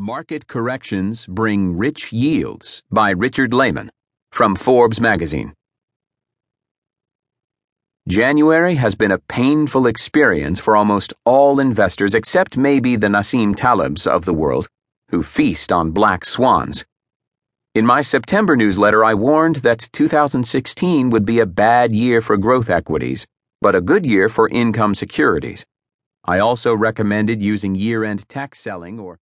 Market Corrections Bring Rich Yields by Richard Lehmann from Forbes magazine. January has been a painful experience for almost all investors except maybe the Nassim Talebs of the world, who feast on black swans. In my September newsletter, I warned that 2016 would be a bad year for growth equities, but a good year for income securities. I also recommended using year end tax selling or